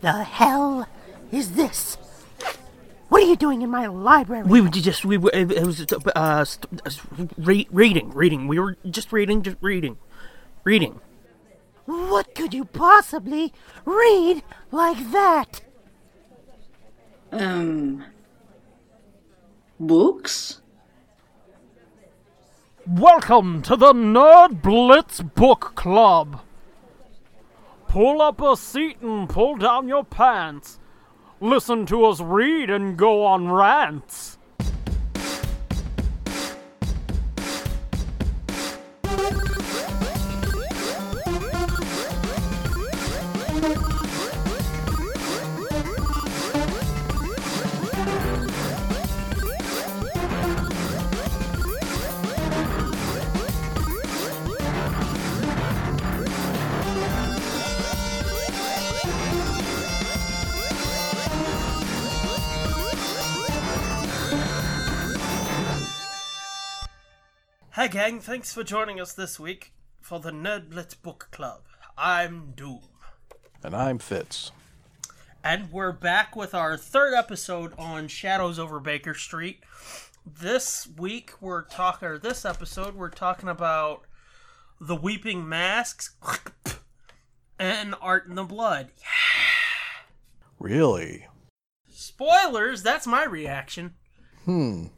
the hell is this? What are you doing in my library? We were just we were it was uh uh, re- reading reading we were just reading just reading reading. What could you possibly read like that? Um. Books? Welcome to the Nerd Blitz Book Club. Pull up a seat and pull down your pants. Listen to us read and go on rants. Hi gang, thanks for joining us this week for the Nerd Blitz Book Club. I'm Doom. And I'm Fitz. And we're back with our third episode on Shadows over Baker Street. This week we're talking or this episode we're talking about the Weeping Masks and Art in the Blood. Really? Spoilers, that's my reaction. Hmm.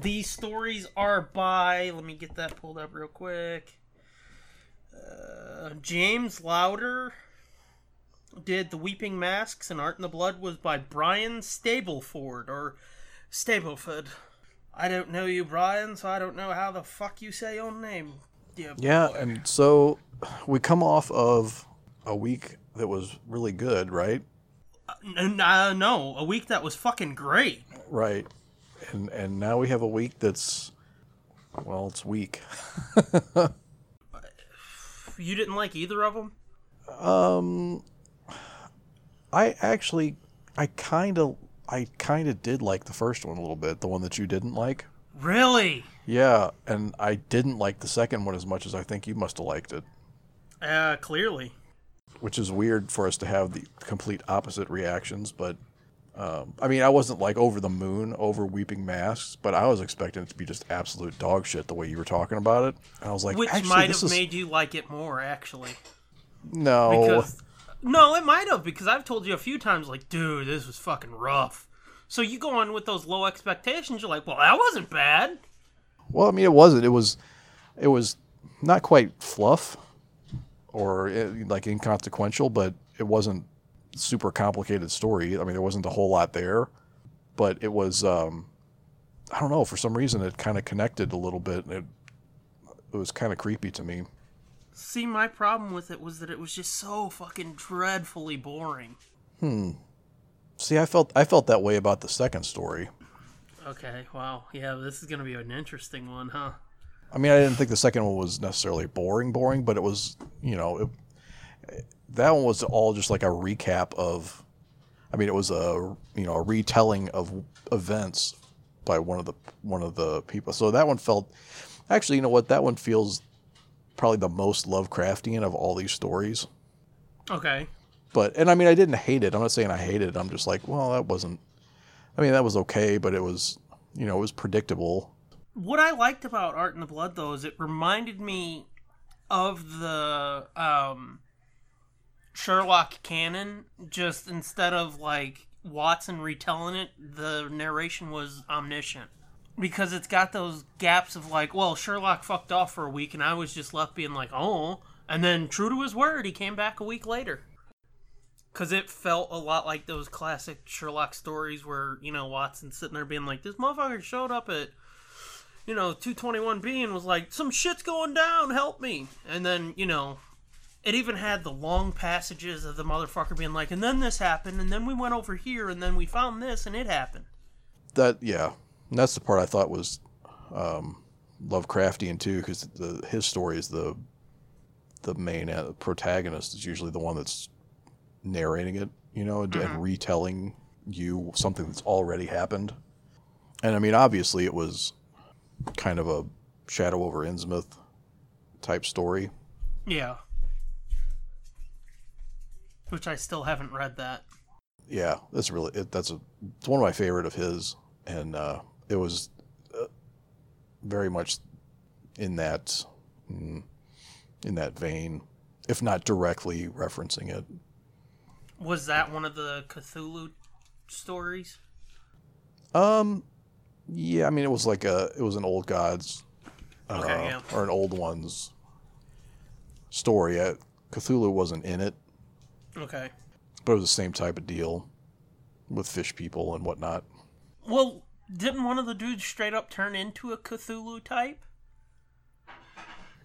These stories are by, let me get that pulled up real quick. Uh, James Lowder did The Weeping Masks, and Art in the Blood was by Brian Stableford, or Stableford. I don't know you, Brian, so I don't know how the fuck you say your name. Yeah, Yeah, and so we come off of a week that was really good, right? N- uh, no, a week that was fucking great. Right. And and now we have a week that's well, it's weak. You didn't like either of them? Um I actually I kind of I kind of did like the first one a little bit, the one that you didn't like. Really? Yeah, and I didn't like the second one as much as I think you must have liked it, Uh, clearly. which is weird for us to have the complete opposite reactions, but um, I mean, I wasn't like over the moon over Weeping Masks, but I was expecting it to be just absolute dog shit the way you were talking about it. And I was like, Which might have is made you like it more, actually. no. Because no, it might have because I've told you a few times, like, dude, this was fucking rough. So you go on with those low expectations. You're like, well, that wasn't bad. Well, I mean, it wasn't. It was, it was not quite fluff or eh, like inconsequential, but it wasn't super complicated story. I mean, there wasn't a whole lot there, but it was. Um, I don't know. For some reason, it kind of connected a little bit. And it, it was kind of creepy to me. See, my problem with it was that it was just so fucking dreadfully boring. Hmm. See, I felt I felt that way about the second story. Okay, wow, yeah, this is gonna be an interesting one, huh? I mean, I didn't think the second one was necessarily boring, boring, but it was, you know, it, that one was all just like a recap of. I mean, it was a you know a retelling of events by one of the one of the people. So that one felt, actually, you know what? That one feels probably the most Lovecraftian of all these stories. Okay, But and I mean, I didn't hate it. I'm not saying I hated it. I'm just like, well, that wasn't. I mean, that was okay, but it was, you know, it was predictable. what I liked about Art in the Blood though is it reminded me of the um, Sherlock canon. Just instead of like Watson retelling it, the narration was omniscient because it's got those gaps of like, well, Sherlock fucked off for a week, and I was just left being like, oh, and then true to his word, he came back a week later. Cause it felt a lot like those classic Sherlock stories where you know Watson's sitting there being like, "This motherfucker showed up at you know, 221B and was like, some shit's going down, help me. And then, you know, It even had the long passages of the motherfucker being like, and then this happened, and then we went over here, and then we found this, and it happened. That yeah, and that's the part I thought was um, Lovecraftian too, because the his story is the the main uh, protagonist is usually the one that's narrating it, you know, and, and retelling you something that's already happened. And I mean, obviously, it was kind of a Shadow over Innsmouth type story. Yeah. Which I still haven't read that. Yeah, that's really it, that's a it's one of my favorite of his, and uh, it was uh, very much in that mm, in that vein, if not directly referencing it. Was that one of the Cthulhu stories? Um, yeah, I mean it was like a it was an old gods Okay, uh, yeah. or an old ones story. Uh, Cthulhu wasn't in it, Okay. but it was the same type of deal with fish people and whatnot. Well, didn't one of the dudes straight up turn into a Cthulhu type?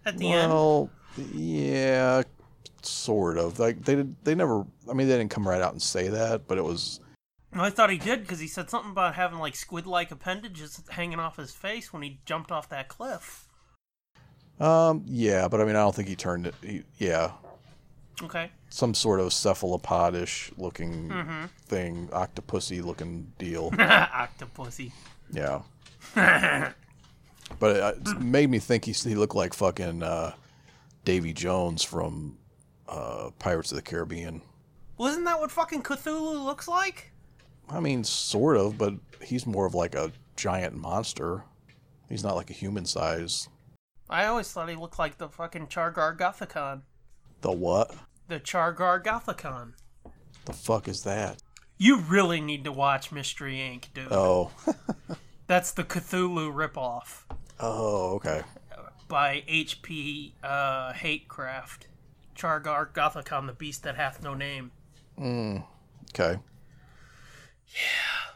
At the end? Well, yeah, sort of. Like they did, they never. I mean, they didn't come right out and say that, but it was. I thought he did because he said something about having like squid like appendages hanging off his face when he jumped off that cliff. Um, yeah, but I mean, I don't think he turned it. He, yeah, Okay. Some sort of cephalopodish looking Mm-hmm. thing, octopusy looking deal. octopusy. Yeah. but it, it made me think he, he looked like fucking uh, Davy Jones from uh, Pirates of the Caribbean. Wasn't that what fucking Cthulhu looks like? I mean, sort of, but he's more of like a giant monster. He's not like a human size. I always thought he looked like the fucking Char Gar Gothakon. The what? The Char Gar Gothakon. The fuck is that? You really need to watch Mystery Inc., dude. Oh, That's the Cthulhu ripoff oh, okay. by H.P. Uh, Hatecraft. Char Gar Gothakon, the beast that hath no name. Hmm. Okay. Yeah.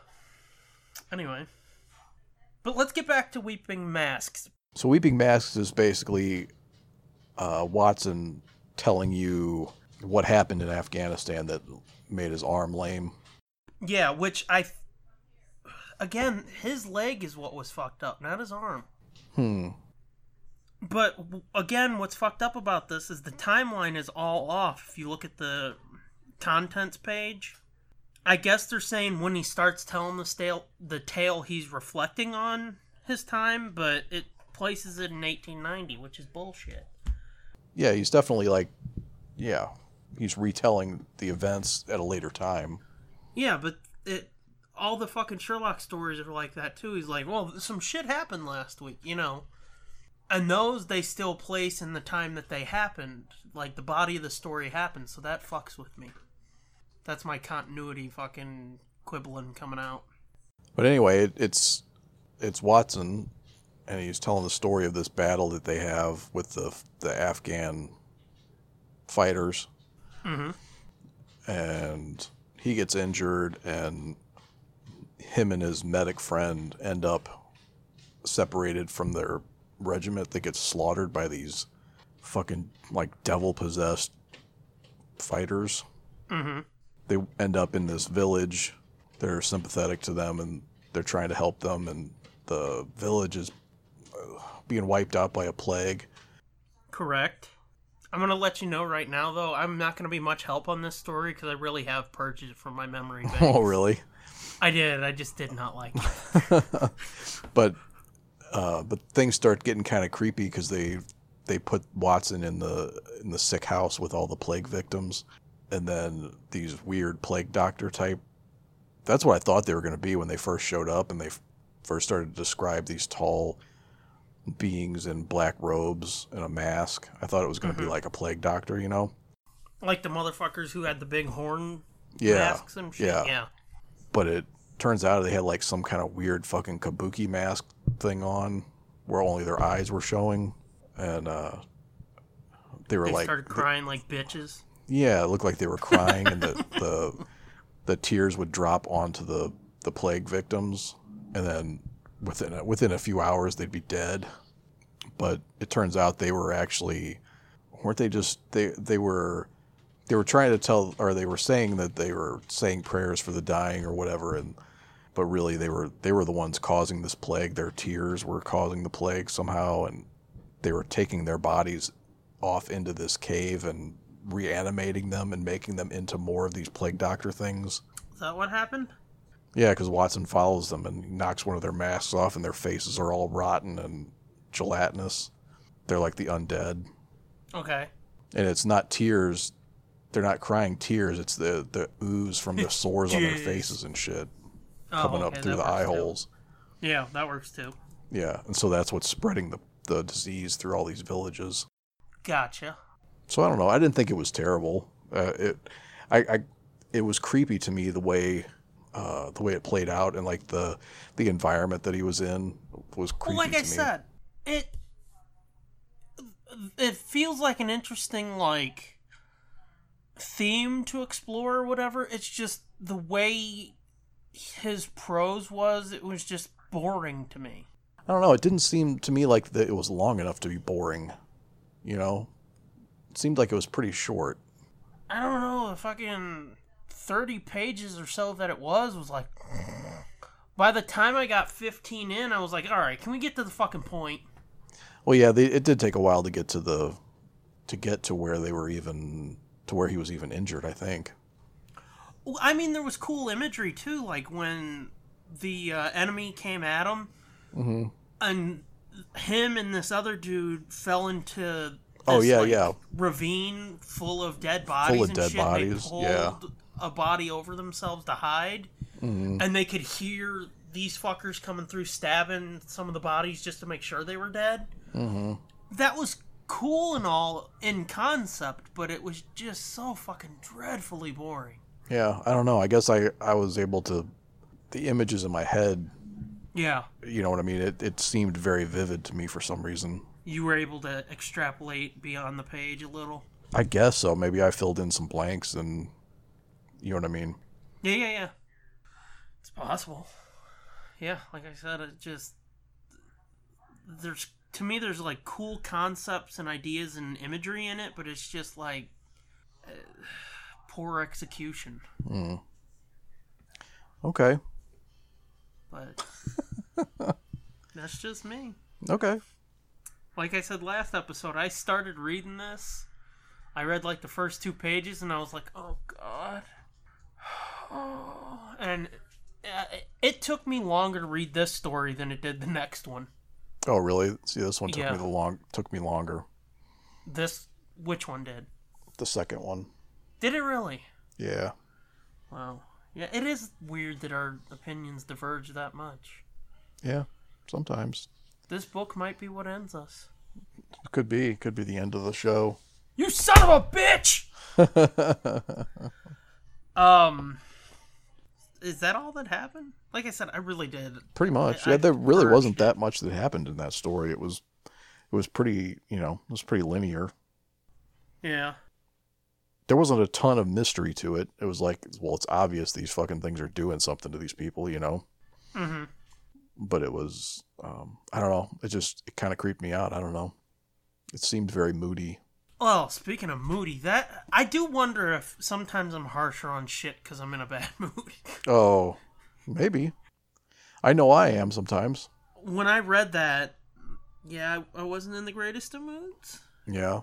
Anyway. But let's get back to Weeping Masks. So Weeping Masks is basically uh, Watson telling you what happened in Afghanistan that made his arm lame. Yeah, which I. Again, his leg is what was fucked up, not his arm. Hmm. But again, what's fucked up about this is the timeline is all off. If you look at the contents page, I guess they're saying when he starts telling the tale, the tale he's reflecting on his time, but it places it in 1890, which is bullshit. Yeah, he's definitely like, yeah, he's retelling the events at a later time. Yeah, but it all the fucking Sherlock stories are like that too. He's like, well, some shit happened last week, you know. And those they still place in the time that they happened, like the body of the story happened. So that fucks with me. That's my continuity fucking quibbling coming out. But anyway, it, it's it's Watson, and he's telling the story of this battle that they have with the the Afghan fighters, mm-hmm. and he gets injured, and him and his medic friend end up separated from their regiment that gets slaughtered by these fucking like devil possessed fighters. Mm-hmm. They end up in this village. They're sympathetic to them and they're trying to help them, and the village is being wiped out by a plague. Correct. I'm gonna let you know right now, though. I'm not gonna be much help on this story because I really have purged it from my memory bank. Oh, really? I did. I just did not like it. But uh, but things start getting kind of creepy because they they put Watson in the in the sick house with all the plague victims, and then these weird plague doctor type. That's what I thought they were going to be when they first showed up, and they f- first started to describe these tall beings in black robes and a mask. I thought it was going to be like a plague doctor, you know? Like the motherfuckers who had the big horn Yeah, masks and shit. yeah. yeah. but it turns out they had like some kind of weird fucking kabuki mask thing on where only their eyes were showing and uh they were They like started crying like bitches. yeah it looked like they were crying and the, the the tears would drop onto the the plague victims and then within a, within a few hours they'd be dead. But it turns out they were actually weren't they just they they were they were trying to tell or they were saying that they were saying prayers for the dying or whatever and but really they were they were the ones causing this plague. Their tears were causing the plague somehow and they were taking their bodies off into this cave and reanimating them and making them into more of these plague doctor things. Is that what happened? Yeah because watson follows them and knocks one of their masks off and their faces are all rotten and gelatinous they're like the undead Okay. and it's not tears. They're not crying tears. It's the the ooze from the sores on their faces and shit Oh, coming okay, up through the eye too. holes. Yeah, that works too. Yeah, and so that's what's spreading the the disease through all these villages. Gotcha. So I don't know. I didn't think it was terrible. Uh, it, I, I, it was creepy to me the way, uh, the way it played out and like the the environment that he was in was creepy Well, like I me. said, it it feels like an interesting like theme to explore or whatever. It's just the way his prose was. It was just boring to me. I don't know. It didn't seem to me like that it was long enough to be boring. You know, it seemed like it was pretty short. I don't know. The fucking thirty pages or so that it was was like. By the time I got fifteen in, I was like, "All right, can we get to the fucking point?" Well, yeah, they, it did take a while to get to the to get to where they were even to where he was even injured. I think. Well, I mean, there was cool imagery too, like when the uh, enemy came at him, Mm-hmm. and him and this other dude fell into this, Oh, yeah, like, yeah. ravine full of dead bodies of and dead shit. bodies, yeah. A body over themselves to hide, Mm-hmm. and they could hear these fuckers coming through, stabbing some of the bodies just to make sure they were dead. Mm-hmm. That was cool and all in concept, but it was just so fucking dreadfully boring. Yeah, I don't know. I guess I I was able to the images in my head. Yeah. You know what I mean? It it seemed very vivid to me for some reason. you were able to extrapolate beyond the page a little. I guess so. Maybe I filled in some blanks and you know what I mean. Yeah, yeah, yeah. It's possible. Yeah, like I said, it just there's to me there's like cool concepts and ideas and imagery in it, but it's just like uh, poor execution. Okay. But that's just me. Okay. Like I said last episode, I started reading this. I read like the first two pages, and I was like, "Oh God!" And uh, it took me longer to read this story than it did the next one. Oh, really? See, this one took Yeah. me the long took me longer. This, which one did? The second one. Did it really? Yeah. Wow. Yeah, it is weird that our opinions diverge that much. Yeah. Sometimes. This book might be what ends us. Could be. Could be the end of the show. You son of a bitch! um, is that all that happened? Like I said, I really did. Pretty much. I- yeah, I there really wasn't that much that happened in that story. It was it was pretty, you know, it was pretty linear. Yeah. There wasn't a ton of mystery to it. It was like, well, it's obvious these fucking things are doing something to these people, you know. Mm-hmm. But it was, um, I don't know. It just it kind of creeped me out. I don't know. It seemed very moody. Well, speaking of moody, that I do wonder if sometimes I'm harsher on shit because I'm in a bad mood. Oh, maybe. I know I am sometimes. when I read that, yeah, I wasn't in the greatest of moods. Yeah.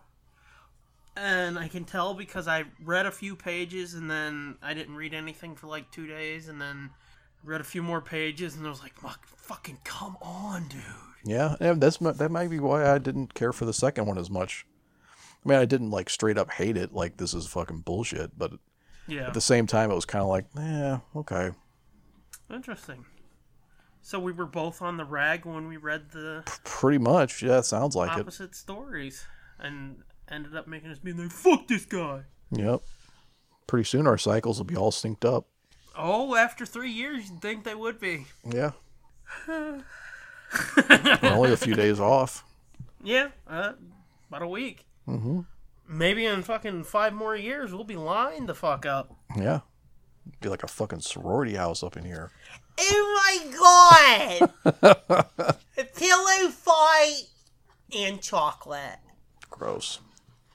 and I can tell because I read a few pages and then I didn't read anything for like two days and then read a few more pages and I was like, "Fuck, fucking come on, dude. Yeah, and that's that might be why I didn't care for the second one as much. I mean, I didn't like straight up hate it, like this is fucking bullshit. But Yeah, at the same time, it was kind of like, yeah, okay, interesting. So we were both on the rag when we read the pretty much. Yeah, it sounds like it. opposite stories and ended up making us be like, "Fuck this guy." Yep. Pretty soon our cycles will be all synced up. Oh, after three years, you'd think they would be. Yeah. Only a few days off. Yeah, uh, about a week. Mm-hmm. Maybe in fucking five more years, we'll be lined the fuck up. Yeah. Be like a fucking sorority house up in here. Oh my god! Pillow fight and chocolate. Gross.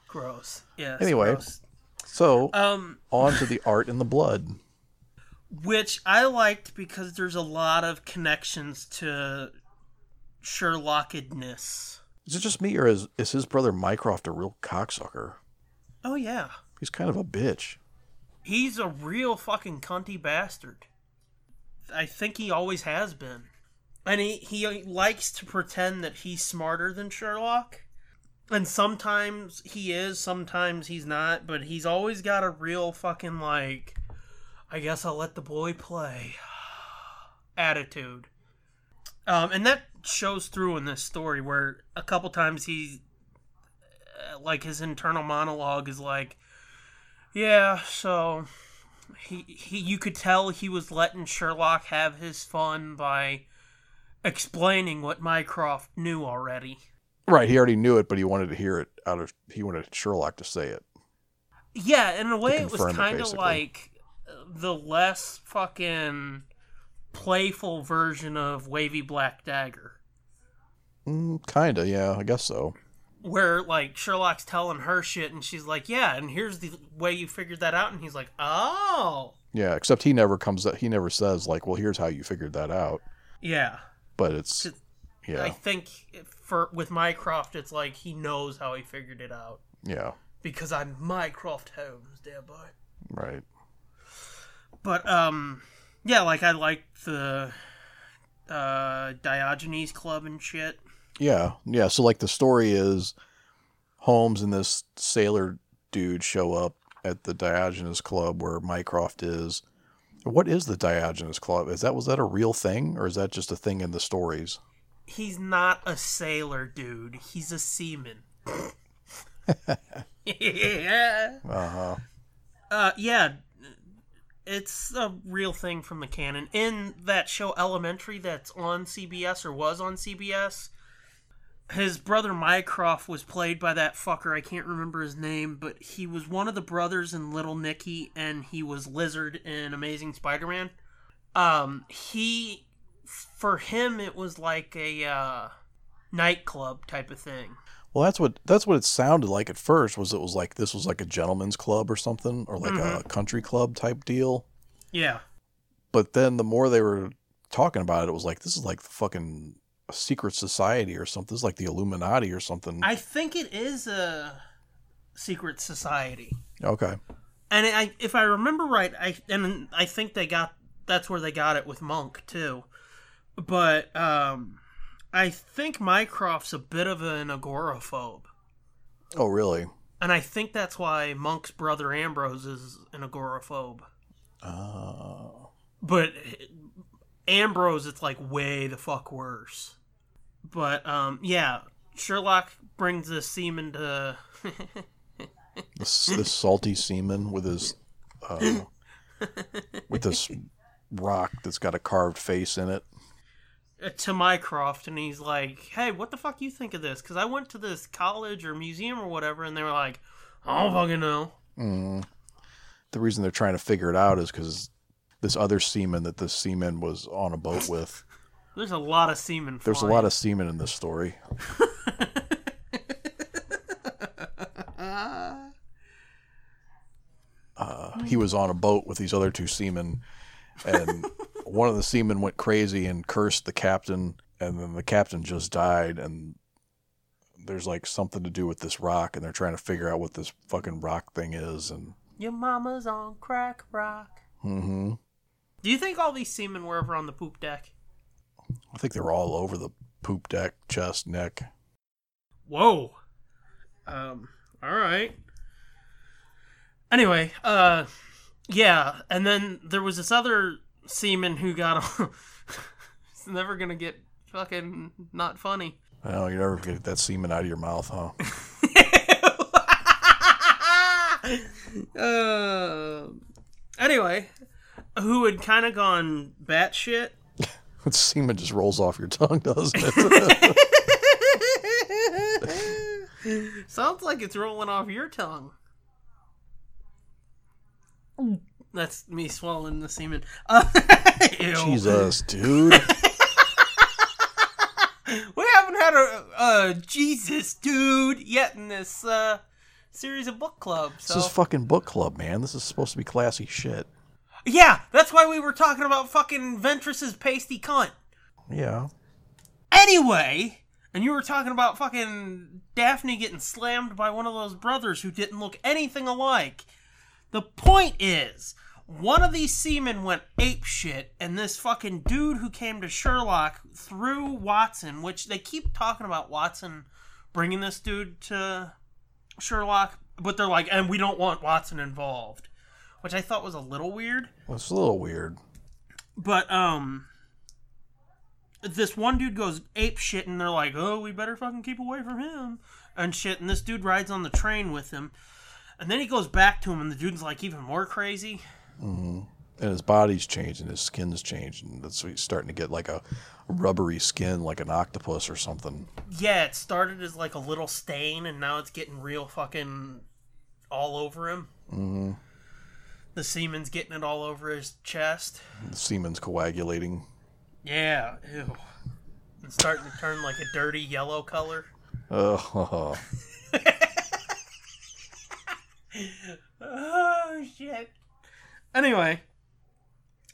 Gross. Yes. Anyway. gross. So Um, on to the art in the blood. which I liked because there's a lot of connections to Sherlockedness. Is it just me or is is his brother Mycroft a real cocksucker? Oh yeah, He's kind of a bitch. he's a real fucking cunty bastard. I think he always has been, and he he likes to pretend that he's smarter than Sherlock. And sometimes he is, sometimes he's not, but he's always got a real fucking like, I guess I'll let the boy play attitude. Um, and that shows through in this story where a couple times he, uh, like his internal monologue is like, yeah, so he he you could tell he was letting Sherlock have his fun by explaining what Mycroft knew already. Right, he already knew it, but he wanted to hear it out of he wanted Sherlock to say it. Yeah, in a way, it was kind of like uh, the less fucking playful version of Wavy Black Dagger, Mm, kinda, yeah, I guess so. where like Sherlock's telling her shit, and she's like, "Yeah, and here's the way you figured that out," and he's like, "Oh, Yeah, except he never comes up he never says like, "Well, here's how you figured that out." yeah." But it's Yeah. I think for with Mycroft, it's like he knows how he figured it out yeah, because I'm Mycroft Holmes, dear boy. right. But um, yeah, like I liked the uh Diogenes Club and shit. Yeah, yeah. So like the story is Holmes and this sailor dude show up at the Diogenes Club where Mycroft is. What is the Diogenes Club? Is that was that a real thing or is that just a thing in the stories? He's not a sailor, dude. He's a seaman. yeah. Uh huh. Uh, yeah. It's a real thing from the canon. In that show Elementary that's on CBS or was on CBS, his brother Mycroft was played by that fucker. I can't remember his name, but he was one of the brothers in Little Nicky and he was Lizard in Amazing Spider Man. Um, he, for him, it was like a uh, nightclub type of thing. Well, that's what that's what it sounded like at first. Was it was like this was like a gentleman's club or something, or like a country club type deal. Yeah. But then the more they were talking about it, it was like this is like the fucking a secret society or something. This is like the Illuminati or something. I think it is a secret society. okay. And I, if I remember right, I and I think they got that's where they got it with Monk too. But um, I think Mycroft's a bit of an agoraphobe, Oh, really? and I think that's why Monk's brother Ambrose is an agoraphobe. Uh, But Ambrose, it's like way the fuck worse. But um, yeah, Sherlock brings this seaman to. this, this salty seaman with his uh, with this rock that's got a carved face in it. To Mycroft and he's like, "Hey, what the fuck you think of this?" Because I went to this college or museum or whatever, and they were like, "I don't fucking know." Mm. The reason they're trying to figure it out is because this other seaman that this seaman was on a boat with. There's a lot of semen. There's a lot of seamen in this story. Uh, he was on a boat with these other two seamen, and one of the seamen went crazy and cursed the captain, and then the captain just died. And there's like something to do with this rock, and they're trying to figure out what this fucking rock thing is. And Your mama's on crack rock. Mm-hmm. Do you think all these seamen were ever on the poop deck? I think they're all over the poop deck, chest, neck. Whoa. Um. All right. Anyway, uh, yeah, and then there was this other seaman who got. it's never gonna get fucking not funny. Well, you never get that semen out of your mouth, huh? uh, anyway, who had kind of gone batshit. That semen just rolls off your tongue, doesn't it? Sounds like it's rolling off your tongue. That's me swallowing the semen. Uh. Jesus, dude. We haven't had a uh, Jesus dude yet in this uh, series of book club. So This is fucking book club, man. This is supposed to be classy shit. yeah, that's why we were talking about fucking Ventress's pasty cunt. Yeah. Anyway, and you were talking about fucking Daphne getting slammed by one of those brothers who didn't look anything alike. The point is, one of these seamen went ape shit, and this fucking dude who came to Sherlock through Watson, which they keep talking about Watson bringing this dude to Sherlock, but they're like, and we don't want Watson involved, which I thought was a little weird. Well, it's a little weird. But um this one dude goes ape shit and they're like, "Oh, we better fucking keep away from him." And shit, and this dude rides on the train with him. And then he goes back to him and the dude's like even more crazy. And his body's changed and his skin's changed, and that's he's starting to get like a rubbery skin, like an octopus or something. Yeah, it started as like a little stain and now it's getting real fucking all over him. Mm-hmm. The semen's getting it all over his chest. The semen's coagulating. Yeah, ew. It's starting to turn like a dirty yellow color. Oh, Oh shit. Anyway,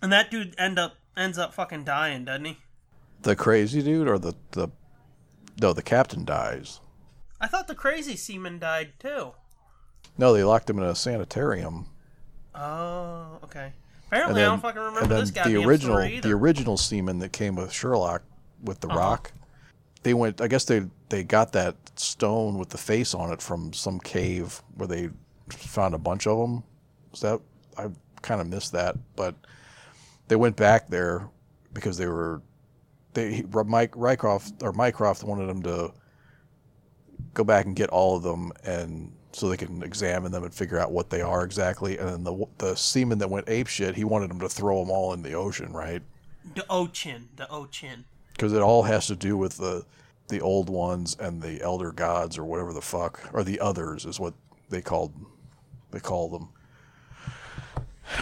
and that dude end up ends up fucking dying, doesn't he? the crazy dude or the the no, the captain dies. I thought the crazy seaman died too. No, they locked him in a sanitarium. Oh, okay. Apparently, I don't fucking remember and then this guy the original the original seaman that came with Sherlock with the Uh-huh. rock. They went. I guess they they got that stone with the face on it from some cave where they found a bunch of them. Is that I kind of missed that, but they went back there because they were they Mike Rycroft or Mycroft wanted them to go back and get all of them and so they can examine them and figure out what they are exactly. And then the the seaman that went ape shit, he wanted them to throw them all in the ocean, right? the Ochin, the Ochin. Because it all has to do with the the old ones and the elder gods or whatever the fuck or the others is what they called they call them.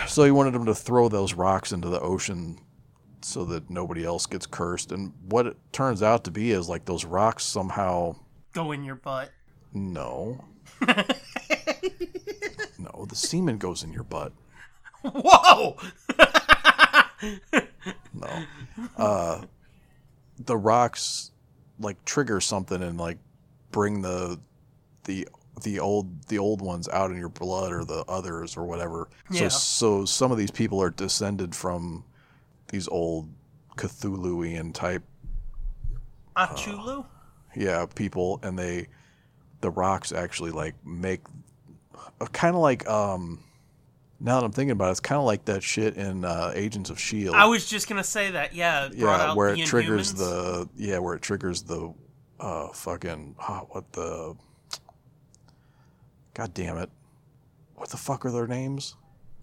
So he wanted them to throw those rocks into the ocean so that nobody else gets cursed. And what it turns out to be is like those rocks somehow Go in your butt. no. no, the semen goes in your butt. Whoa! No. Uh, the rocks like trigger something and like bring the the the old the old ones out in your blood or the others or whatever. Yeah. So so some of these people are descended from these old Cthulhuian type Achulu? yeah people and they the rocks actually like make kind of like um now that I'm thinking about it, it's kind of like that shit in uh, Agents of Shield. I was just gonna say that. Yeah, yeah, where it triggers Inhumans. the yeah, where it triggers the uh fucking ah, what the God damn it. What the fuck are their names?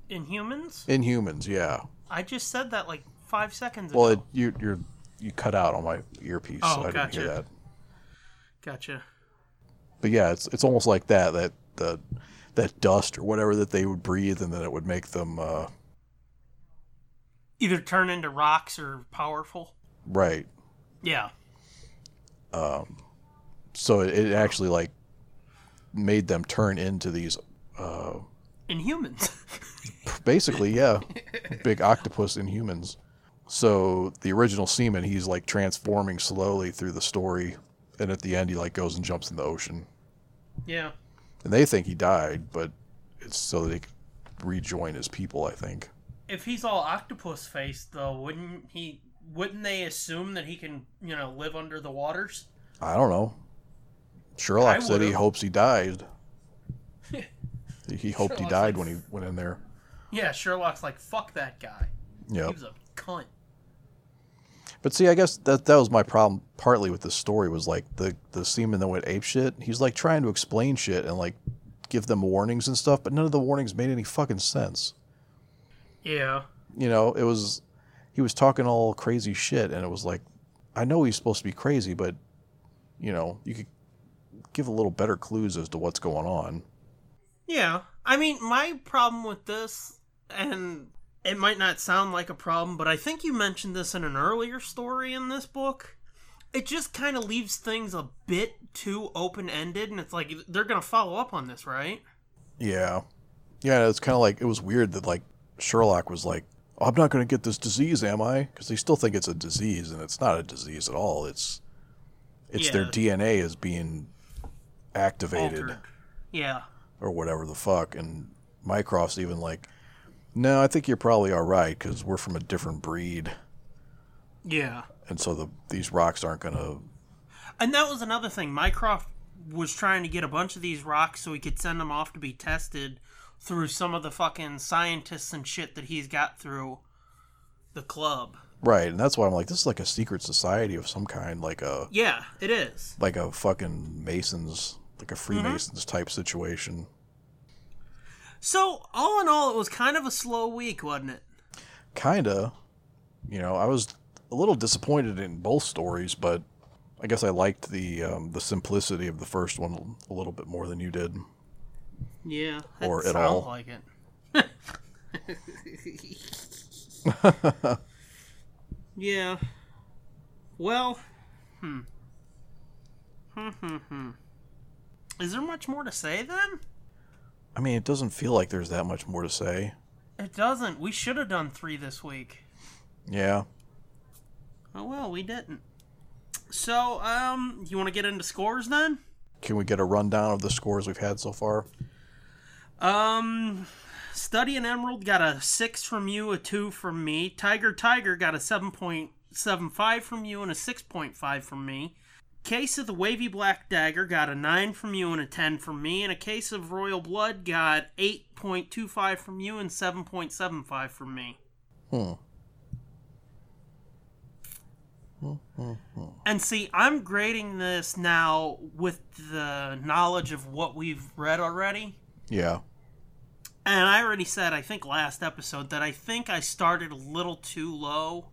Inhumans. Inhumans, yeah. I just said that like five seconds ago. Well, you you're you cut out on my earpiece, Oh, so I didn't gotcha. hear that. gotcha. But yeah, it's it's almost like that that the that dust or whatever that they would breathe, and then it would make them uh, Either turn into rocks or powerful. right. Yeah. Um. So it, it actually like made them turn into these uh, Inhumans. basically, yeah, big octopus inhumans. So the original seaman, he's like transforming slowly through the story, and at the end, he like goes and jumps in the ocean, yeah. and they think he died, but it's so that he could rejoin his people. I think. If he's all octopus faced though, wouldn't he wouldn't they assume that he can, you know, live under the waters? I don't know. Sherlock I said he would've. hopes he died. he hoped he died like, when he went in there. Yeah, Sherlock's like, fuck that guy. Yeah. He was a cunt. But see, I guess that that was my problem partly with this story was like the the seaman that went ape shit. He's like trying to explain shit and like give them warnings and stuff, but none of the warnings made any fucking sense. Yeah. You know, it was he was talking all crazy shit, and it was like, I know he's supposed to be crazy, but you know, you could give a little better clues as to what's going on. Yeah. I mean, my problem with this, and it might not sound like a problem, but I think you mentioned this in an earlier story in this book, it just kind of leaves things a bit too open ended, and it's like they're gonna follow up on this, right? Yeah. Yeah, it's kind of like it was weird that like Sherlock was like, oh, "I'm not going to get this disease, am I?" Because they still think it's a disease, and it's not a disease at all. It's it's their DNA is being activated Altered. Yeah. or whatever the fuck. And Mycroft's even like, "No, I think you're probably all right because we're from a different breed, Yeah. and so the these rocks aren't going to." And that was another thing. Mycroft was trying to get a bunch of these rocks so he could send them off to be tested through some of the fucking scientists and shit that he's got through the club. Right, and that's why I'm like, this is like a secret society of some kind, like a Yeah, it is. like a fucking Masons, like a Freemasons type situation. So, all in all, it was kind of a slow week, wasn't it? Kinda. You know, I was a little disappointed in both stories, but I guess I liked the um, the simplicity of the first one a little bit more than you did. Yeah. That Or at all. like it. yeah. Well, hmm. Hmm, hmm, hmm. Is there much more to say then? I mean, it doesn't feel like there's that much more to say. It doesn't. We should have done three this week. Yeah. Oh well, we didn't. So, um, you want to get into scores then? Can we get a rundown of the scores we've had so far? Um, Study and Emerald got a six from you, a two from me. Tiger Tiger got a seven point seven five from you and a six point five from me. Case of the Wavy Black Dagger got a nine from you and a ten from me, and a case of Royal Blood got eight point two five from you and seven point seven five from me. Hmm. And see, I'm grading this now with the knowledge of what we've read already. Yeah. And I already said, I think last episode, that I think I started a little too low.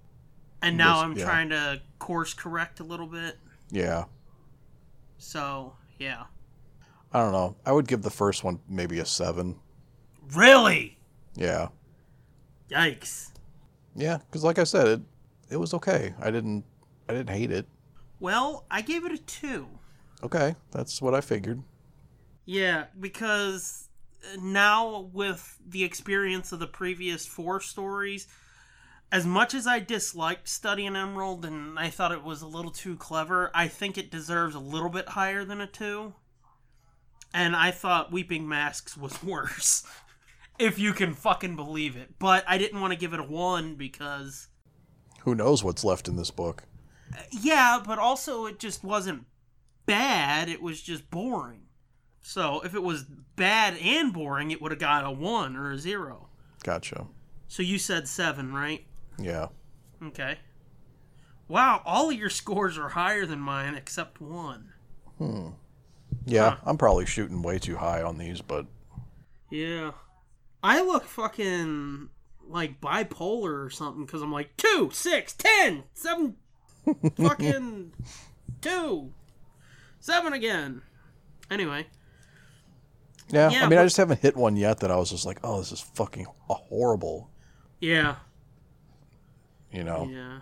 And now Yes, I'm yeah. trying to course correct a little bit. Yeah. So, yeah. I don't know. I would give the first one maybe a seven. Really? Yeah. Yikes. Yeah, because like I said, it it was okay. I didn't I didn't hate it. Well, I gave it a two. Okay, that's what I figured. Yeah, because now with the experience of the previous four stories, as much as I disliked Study in Emerald and I thought it was a little too clever, I think it deserves a little bit higher than a two. And I thought Weeping Masks was worse. if you can fucking believe it. But I didn't want to give it a one because Who knows what's left in this book? yeah, but also it just wasn't bad, it was just boring. So if it was bad and boring, it would have got a 1 or a 0. Gotcha. So you said 7, right? Yeah. Okay. Wow, all of your scores are higher than mine except one. Hmm. Yeah, Huh. I'm probably shooting way too high on these, but Yeah. I look fucking like bipolar or something because I'm like 2, six, ten, seven, fucking 2, 7 again. Anyway. yeah, Yeah, I mean, I just haven't hit one yet that I was just like, oh, this is fucking horrible. Yeah. You know? Yeah.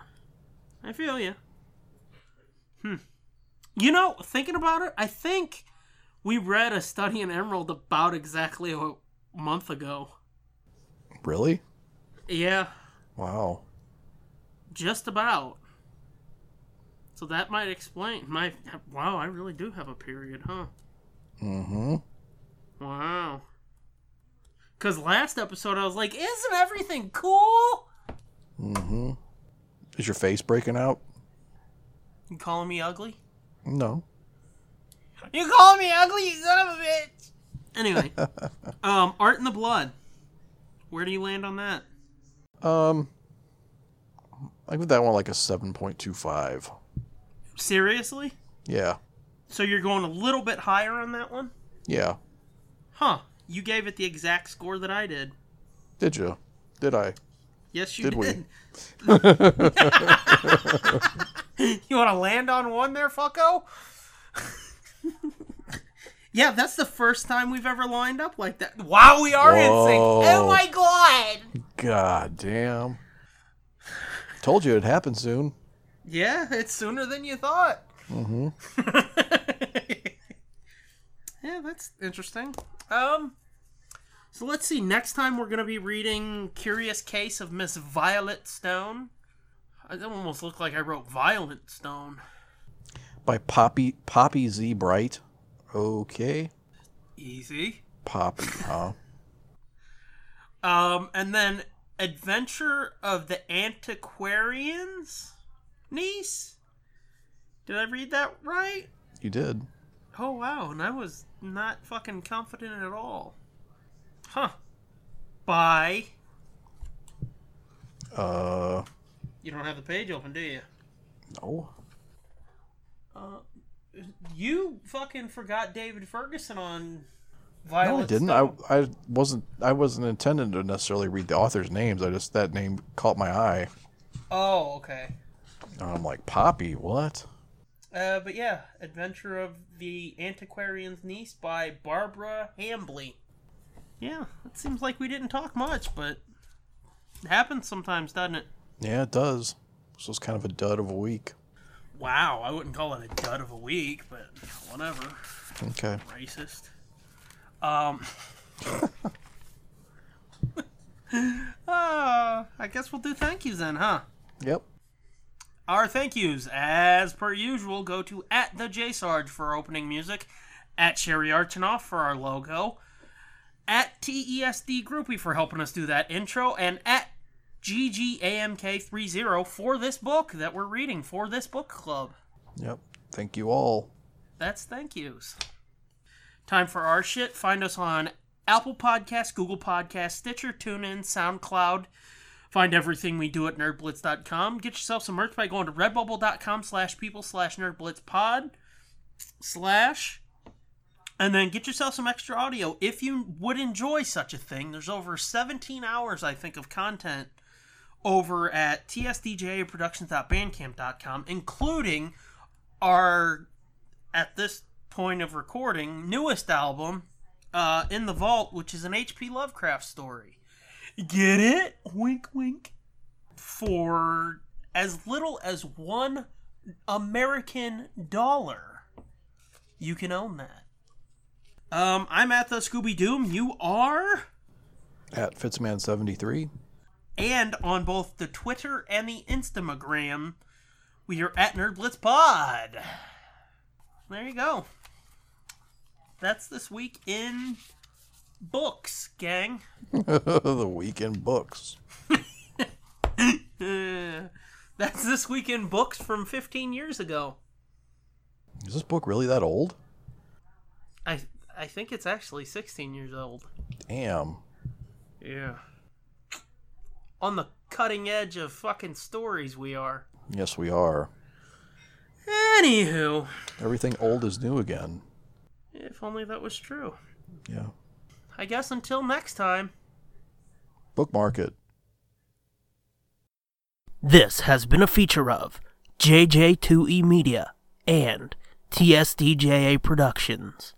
I feel you. Hmm. You know, thinking about it, I think we read a study in Emerald about exactly a month ago. Really? Yeah, Wow. just about. So that might explain my. Wow, I really do have a period, huh? Mm-hmm. Wow. Because last episode I was like, isn't everything cool? Mm-hmm. Is your face breaking out? You calling me ugly? No. You calling me ugly, you son of a bitch! Anyway, um, Art in the Blood. Where do you land on that? Um, I give that one like a seven point two five. Seriously? Yeah. So you're going a little bit higher on that one? Yeah. Huh. You gave it the exact score that I did. Did you? Did I? Yes, you Did we? did. you want to land on one there, fucko? yeah, that's the first time we've ever lined up like that. Wow, we are in sync. Oh my god. God damn. Told you it'd happen soon. Yeah, it's sooner than you thought. Mm-hmm. yeah, that's interesting. Um, so let's see. Next time we're gonna be reading "Curious Case of Miss Violet Stone." I almost look like I wrote "Violent Stone." By Poppy Poppy Z Brite. Okay. Easy. Poppy, huh? Um, and then Adventure of the Antiquarians niece. Did I read that right? You did. Oh wow, and I was not fucking confident at all. Huh. By Uh, you don't have the page open, do you? no. Uh, you fucking forgot David Ferguson on No, Violet. I didn't. I, Stone. I wasn't. I wasn't intending to necessarily read the author's names. I just that name caught my eye. Oh, okay. And I'm like, Poppy, what? Uh, but yeah, Adventure of the Antiquarian's Niece by Barbara Hambly. Yeah, it seems like we didn't talk much, but it happens sometimes, doesn't it? Yeah, it does. This was kind of a dud of a week. Wow, I wouldn't call it a dud of a week, but whatever. Okay. Racist. Um. uh, I guess we'll do thank yous then, huh? Yep. Our thank yous, as per usual, go to at the J Sarge for opening music, at Sherry Archinoff for our logo, at TESD Groupie for helping us do that intro, and at gigiamk30 for this book that we're reading for this book club. Yep. Thank you all. That's thank yous. Time for our shit. Find us on Apple Podcasts, Google Podcasts, Stitcher, TuneIn, SoundCloud. Find everything we do at nerdblitz.com. Get yourself some merch by going to redbubble.com slash people slash nerdblitzpod slash and then get yourself some extra audio. If you would enjoy such a thing. There's over 17 hours, I think, of content over at tsdjaproductions.bandcamp.com, including our at this point of recording newest album uh, in the vault which is an hp lovecraft story. Get it? Wink wink. For as little as one american dollar you can own that um i'm at the scooby doom you are At Fitzman73. and on both the twitter and the instagram we are at Nerd Blitz pod there you go that's this week in books gang the weekend books. Uh, that's this week in books from 15 years ago Is this book really that old? i i think it's actually 16 years old Damn. yeah on the cutting edge of fucking stories we are Yes, we are. anywho Everything old is new again. if only that was true Yeah. i guess until next time Bookmark it. This has been a feature of JJ2E Media and TSDJA Productions.